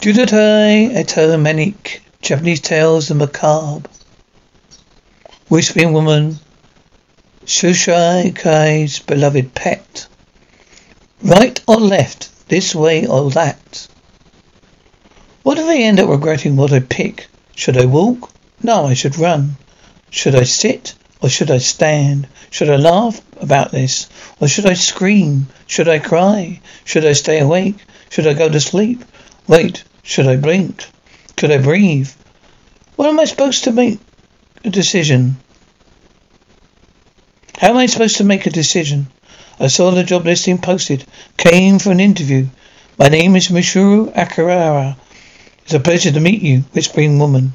Judotai Etomanic, Japanese Tales of Macabre. Whispering Woman, Shushai Kai's beloved pet. Right or left, this way or that. What if I end up regretting what I pick? Should I walk? No, I should run. Should I sit or should I stand? Should I laugh about this or should I scream? Should I cry? Should I stay awake? Should I go to sleep? Wait, should I blink? Could I breathe? What am I supposed to make a decision? How am I supposed to make a decision? I saw the job listing posted. Came for an interview. My name is Mishuru Akirara. It's a pleasure to meet you, whispering woman.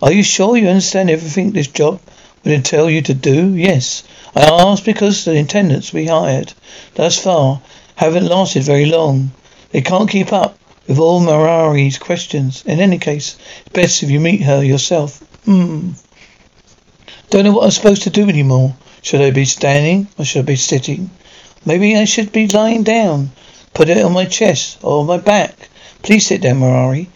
Are you sure you understand everything this job would entail you to do? Yes. I asked because the attendants we hired thus far haven't lasted very long. They can't keep up with all Marari's questions. In any case, it's best if you meet her yourself. Hmm. Don't know what I'm supposed to do anymore. Should I be standing or should I be sitting? Maybe I should be lying down. Put it on my chest or my back. Please sit down, Marari.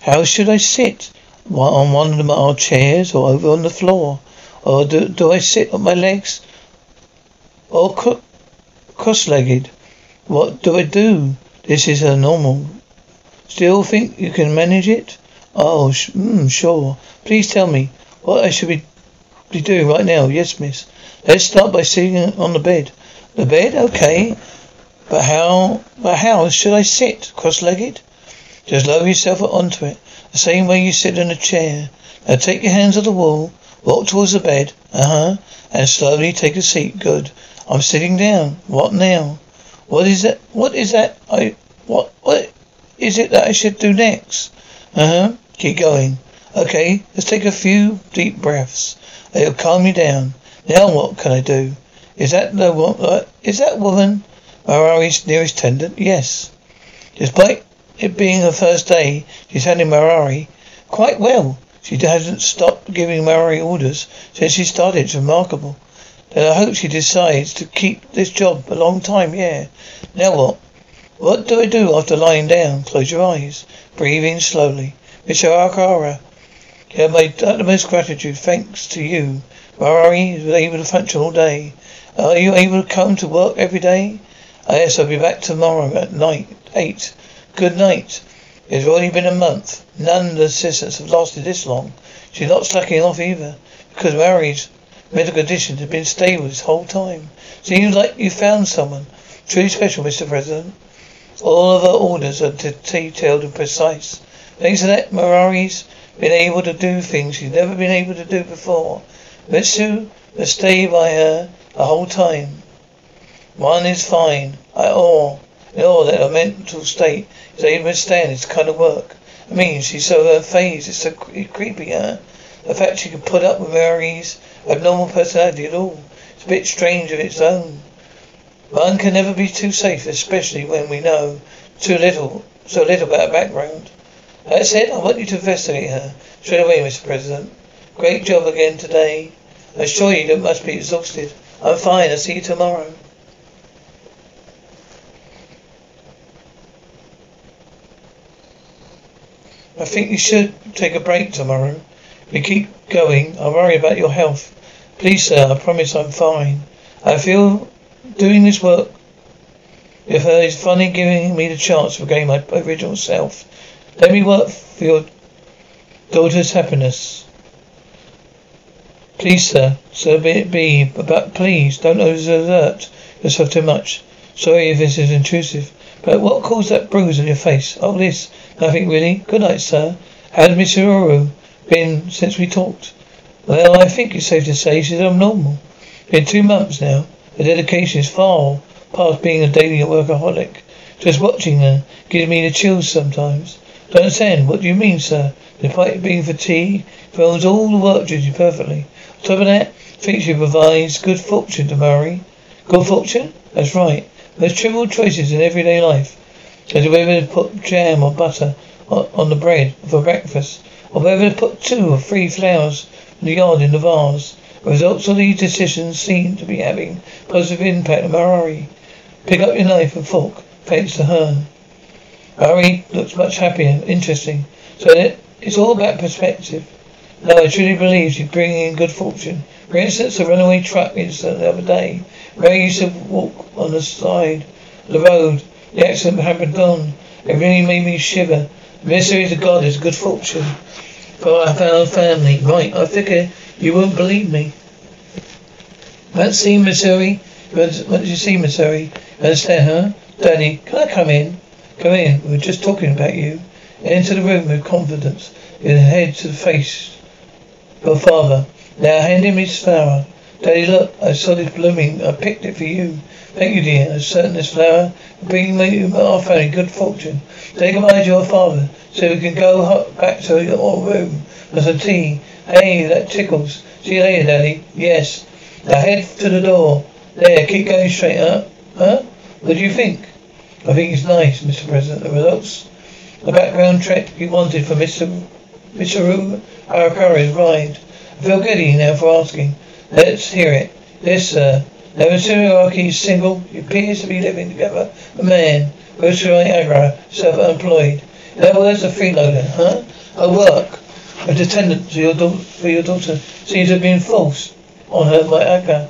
How should I sit? On one of our chairs or over on the floor? Or do, do I sit on my legs? Or cro- cross-legged? What do I do? This is a normal Still think you can manage it? Oh, sh- mm, sure. Please tell me what I should be, be doing right now. Yes, miss. Let's start by sitting on the bed. The bed? Okay. But how, but how should I sit? Cross-legged? Just lower yourself onto it. The same way you sit in a chair. Now take your hands off the wall. Walk towards the bed. Uh-huh. And slowly take a seat. Good. I'm sitting down. What now? What is that? What is that? I, what, what? Is it that I should do next? Uh huh. Keep going. Okay, let's take a few deep breaths. It'll calm you down. Now what can I do? Is that the uh, is that woman Marari's nearest attendant? Yes. Despite it being her first day, she's handling Marari quite well. She hasn't stopped giving Marari orders since she started. It's remarkable. Then I hope she decides to keep this job a long time. Yeah. Now what? What do I do after lying down? Close your eyes. Breathing slowly. Mr. Akara, you have my utmost gratitude. Thanks to you. Marari is able to function all day. Are you able to come to work every day? Ah, yes, I'll be back tomorrow at night. Eight. Good night. It's already been a month. None of the assistants have lasted this long. She's not slacking off either, because Marari's medical condition has been stable this whole time. Seems like you found someone truly special, Mr. President. All of her orders are detailed and precise. Thanks to that, Marari's been able to do things she's never been able to do before. Mitsu has stayed by her the whole time. One is fine. I awe, in that her mental state is able to withstand this kind of work. I mean, she's so her phase is so creepy, huh? The fact she can put up with Marie's abnormal personality at all. It's a bit strange of its own. One can never be too safe, especially when we know too little, so little about her background. That said, I want you to investigate her straight away, Mr. President. Great job again today. I assure you that must be exhausted. I'm fine. I'll see you tomorrow. I think you should take a break tomorrow. If we keep going, I'll worry about your health. Please, sir, I promise I'm fine. I feel Doing this work with her is funny giving me the chance to regain my original self. Let me work for your daughter's happiness. Please, sir, so be it be, but please don't overexert yourself too much. Sorry if this is intrusive, but what caused that bruise on your face? Oh, this. Nothing really. Good night, sir. How's Miss Uru been since we talked? Well, I think it's safe to say she's abnormal. Been two months now. Her dedication is far past being a daily workaholic. Just watching her gives me the chills sometimes. Don't understand. What do you mean, sir? Despite being fatigued, follows all the work duty perfectly. On top of that, she provides good fortune to Murray. Good fortune? That's right. There's trivial choices in everyday life. As whether to put jam or butter on the bread for breakfast, or whether to put two or three flowers in the yard in the vase. The results of these decisions seem to be having positive impact on Marari. Pick up your knife and fork, thanks to her. Barry looks much happier, interesting. So it, it's all about perspective. No, I truly believe she's bringing in good fortune. For instance, a runaway truck incident the other day. Ray used to walk on the side of the road. The accident happened on. It really made me shiver. The mystery God is good fortune for our family. Right, I figure you won't believe me. That scene, Missouri? What did you see, Missouri? Understand, huh? Daddy, can I come in? Come in. We were just talking about you. Enter the room with confidence. Your head to the face. Your father. Now hand him his flower. Daddy, look, I saw this blooming. I picked it for you. Thank you, dear. I'm certain this flower will bring you our family good fortune. Say goodbye to your father, so we can go back to your room for some tea. Hey, that tickles. See you later, Daddy. Yes. Now head to the door. There, keep going straight up. Huh? What do you think? I think it's nice, Mr. President. The results? The background check you wanted for Mr. Mr. Arakara's ride. I feel giddy now for asking. Let's hear it. Yes, sir. Now, Mr. Araki is single. He appears to be living together. A man. Mr. Agra, self-employed. In other words, a freeloader, huh? A work. A attendant to your do- for your daughter seems to have been false on her by Aga.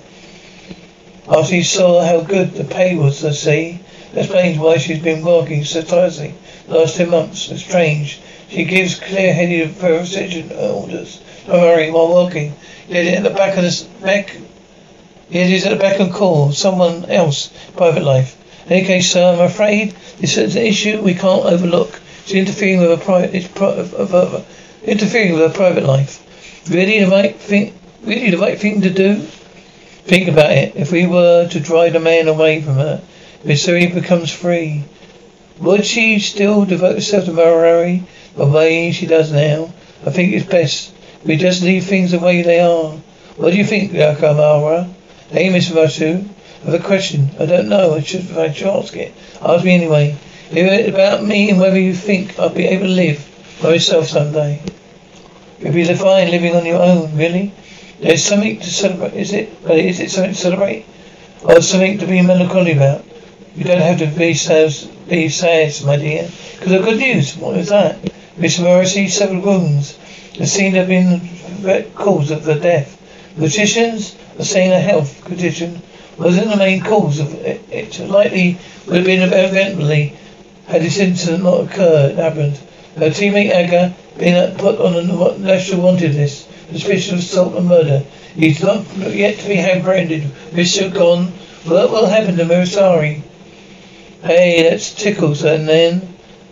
After he saw how good the pay was, I that explains why she's been working so tirelessly the last two months. It's strange. She gives clear-headed precision orders. Don't worry, while working. Yet at the back of the back, it is at the back and call of someone else, private life. In any case, sir, I'm afraid this is an issue we can't overlook. She's interfering with a private, interfering with her private life. Really the right thing, really the right thing to do? Think about it. If we were to drive the man away from her, Missouri becomes free. Would she still devote herself to Murray the way she does now? I think it's best we just leave things the way they are. What do you think, Yakamara? Hey, Miss. I have a question. I don't know. I should, I should ask it. Ask me anyway. About me and whether you think I'll be able to live by myself someday. You'll be fine living on your own, really? There's something to celebrate, is it? Is it something to celebrate? Or something to be melancholy about? You don't have to be sad, be sad, my dear. Because of good news. What is that? Miss Morrissey suffered wounds. The scene have been the cause of the death. Physicians are saying a health condition wasn't the main cause of it. It likely would have been eventually had this incident not occurred, happened. Her teammate Aga been put on a national wanted list suspicion of assault and murder. He's not yet to be apprehended. Mr. gone. What will happen to Mirsari? Hey, that's tickles, and then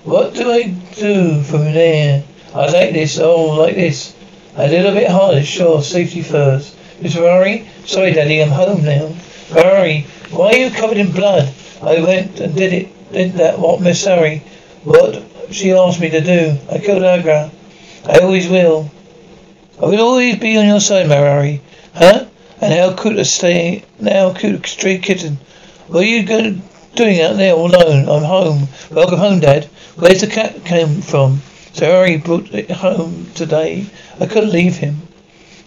what do I do from there? I like this, oh, like this. A little bit harder, sure, safety first. Miss Ferrari? Sorry, Daddy, I'm home now. Ferrari, why are you covered in blood? I went and did it, did that, what, Miss Harry? What she asked me to do. I killed Agra. I always will. I will always be on your side, Marari. Huh? And how could I stay now could stray kitten? What are you going, doing out there all alone? I'm home. Welcome home, Dad. Where's the cat came from? So Harry brought it home today. I couldn't leave him.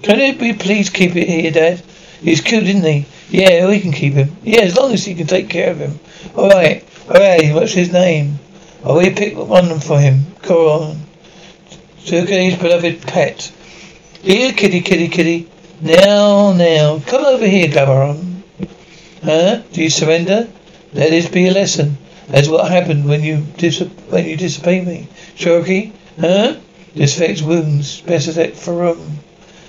Can you be please keep it here, Dad? He's cute, isn't he? Yeah, we can keep him. Yeah, as long as you can take care of him. All right. All right. What's his name? Oh, I will pick one for him. Coron. his beloved pet. Here, kitty, kitty, kitty. Now, now. Come over here, Gabaron. Huh? Do you surrender? Let this be a lesson. That's what happened when you dis- when you disobey me. Cherokee? Huh? Disinfect wounds. Best for room.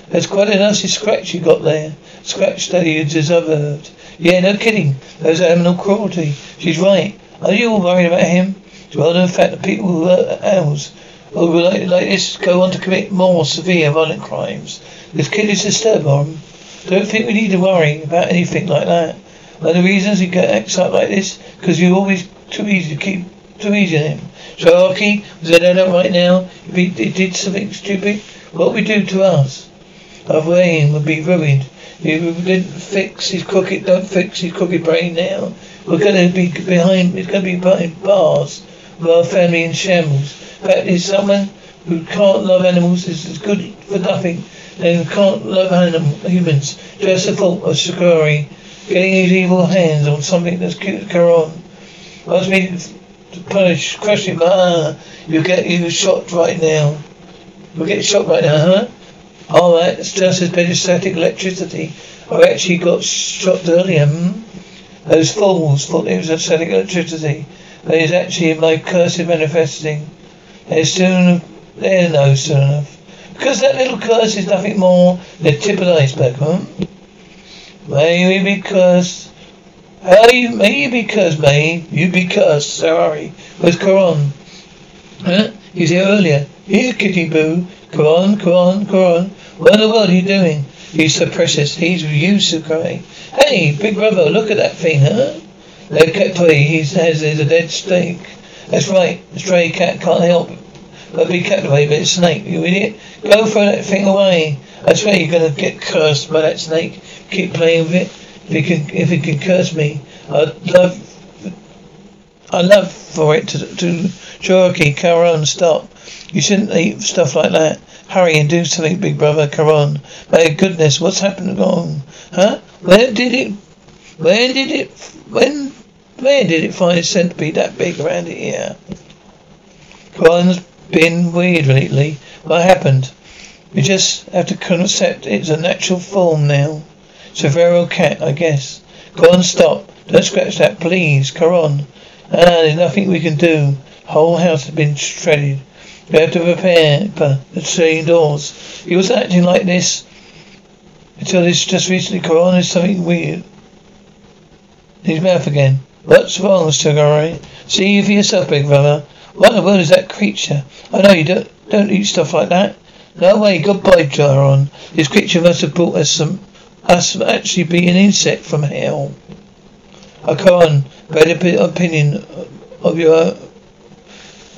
That's quite a nasty scratch you got there. Scratch that you deserved. Yeah, no kidding. Those animal cruelty. She's right. Are you all worried about him? Well, in fact, the people who hurt animals who would like, this go on to commit more severe violent crimes. This kid is disturbed, Mom. Don't think we need to worry about anything like that. One of the reasons he acts up like this, because you're always too easy to keep, too easy on him. So, Arky, was that up right now? If he, he did something stupid, what would we do to us? Our brain would be ruined. If we didn't fix his crooked, don't fix his crooked brain now. We're going to be behind, it's going to be behind bars with our family in shambles. Fact is, someone who can't love animals is as good for nothing and can't love animal, humans. Just the thought of Sakura getting his evil hands on something that's Karon. Must be to punish, crush him. Ah, you get you shot right now. You'll get shot right now, huh? Alright, it's just as bad as static electricity. I actually got shot earlier, hmm? Those fools thought it was static electricity. But it's actually my cursed manifesting. They're soon, they know soon enough. Because that little curse is nothing more than the tip of the iceberg, huh? Maybe because how you may you be cursed, may you be cursed, sorry. Where's Coron? Huh? He's here earlier. Here, kitty boo. Coron, Coron, Coron. What in the world are you doing? He's so precious. He's you, Sakurai. Hey, big brother, look at that thing, huh? That cat toy he says, is a dead snake. That's right. The stray cat can't help but be captivated by a snake. You idiot. Go throw that thing away. I swear you're gonna get cursed by that snake. Keep playing with it. If it can, if it can curse me, I'd love, I love for it to, to, Cherokee, Caron, stop. You shouldn't eat stuff like that. Hurry and do something, big brother. Caron. My goodness, what's happened wrong? Huh? Where did it, where did it, when, where did it find a centipede that big around here? Caron's been weird lately. What happened? We just have to accept it's a natural form now. It's a feral cat, I guess. On, stop. Don't scratch that, please. Come. Ah, there's nothing we can do. Whole house has been shredded. We have to repair the train doors. He was acting like this until this just recently. Coron is something weird. His mouth again. What's wrong, Sugar See you for yourself, big brother. What in the world is that creature? I know you don't don't eat stuff like that. No way, goodbye, Jaron. This creature must have brought us some us actually be an insect from hell. I can't bad opinion of your.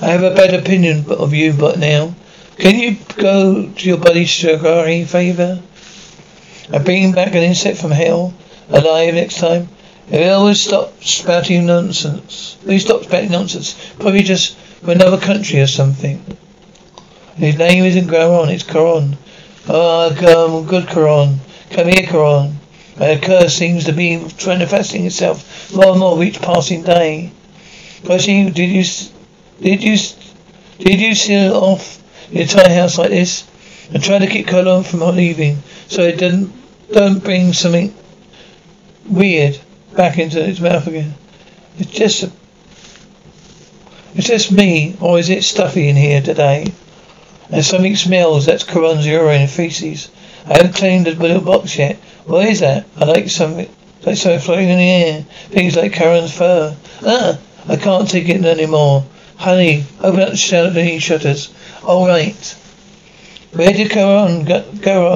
I have a bad opinion of you, but now. Can you go to your buddy Shagari favor? And bring back an insect from hell alive next time? He always stop spouting nonsense. You stop spouting nonsense? Probably just from another country or something. His name isn't Garon, it's Coron. Ah, come, good Coron. Come here, Coron. A curse seems to be manifesting itself more and more each passing day. Koshi, did you, did you, did you seal off the entire house like this and try to keep Colon from leaving so it doesn't, don't bring something weird back into its mouth again? It's just is this me, or is it stuffy in here today? And something smells. That's Coron's urine and feces. I haven't cleaned the little box yet. What is that? I like something, like something floating in the air. Things like Karen's fur. Ah, I can't take it anymore. Honey, open up the shutter, shutters. All right. Where did Caron go?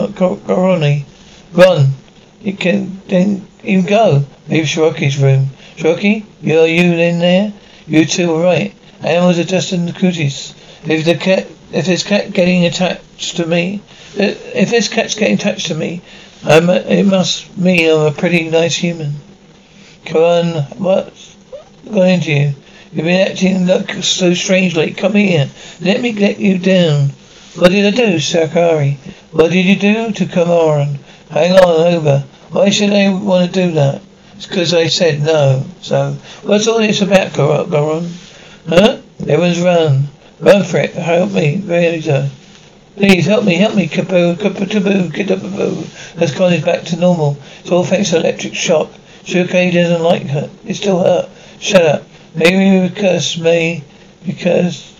Caroni run? You can then you go. Leave Shiroki's room. Shiroki, you are you in there? You two are right. Animals are just in the cooties. If the cat, if this cat getting attached to me, uh, if this cat's getting attached to me, I'm, it must mean I'm a pretty nice human. Come on, what's going into you? You've been acting look so strangely. Come here. Let me get you down. What did I do, Sakari? What did you do to Kamaran? Hang on over. Why should I want to do that? It's because I said no. So, what's all this about, Goron? Huh? Everyone's run. Run for it. Help me. Razor. Please help me, help me, Kaboo, Kaboo, up, Kaboo. Has gone is back to normal. It's all thanks to electric shock. Shukai doesn't like her. It still hurt. Shut up. Maybe because me, because.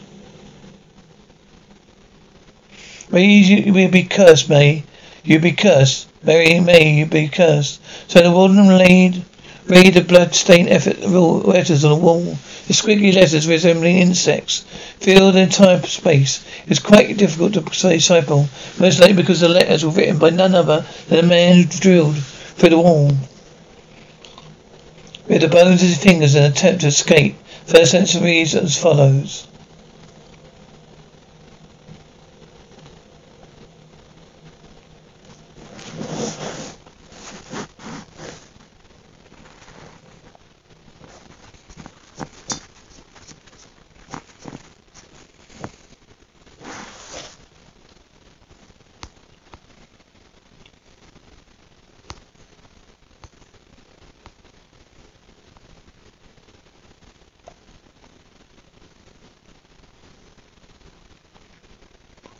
Maybe you be cursed, May. You be cursed. Mary May, you be cursed. So the warden laid read the blood-stained effort letters on the wall. The squiggly letters resembling insects filled the entire space. It was quite difficult to decipher, most likely because the letters were written by none other than the man who drilled through the wall. With the bones of his fingers and attempt to escape. First sentence reads as follows.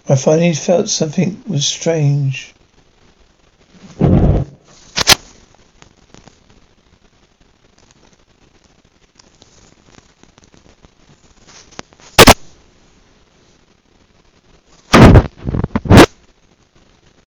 I finally felt something was strange.